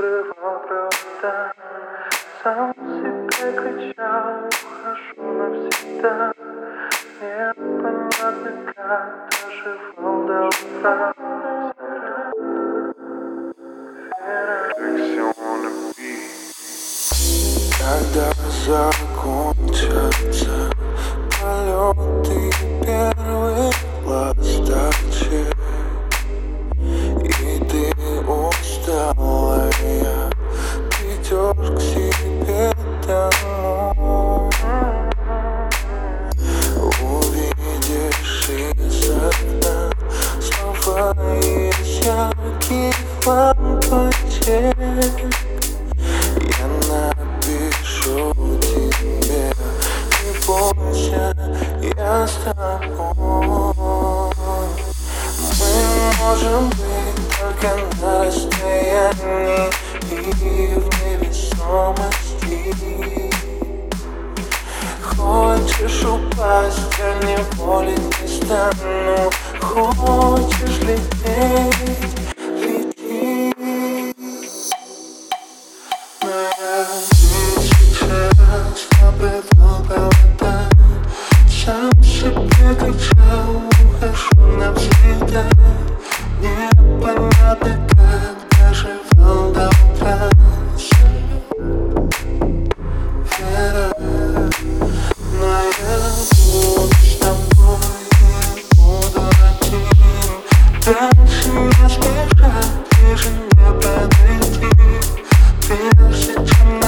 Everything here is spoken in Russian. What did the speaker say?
обрывал провода Сам себе кричал, ухожу навсегда Непонятно как доживал до утра. Когда закончатся полеты лампочек Я напишу тебе, не бойся, я с Мы можем быть только на расстоянии и в невесомости Хочешь упасть, я не волить не стану. Хочешь лететь, Дальше не спеша, ближе не подойти Прежде чем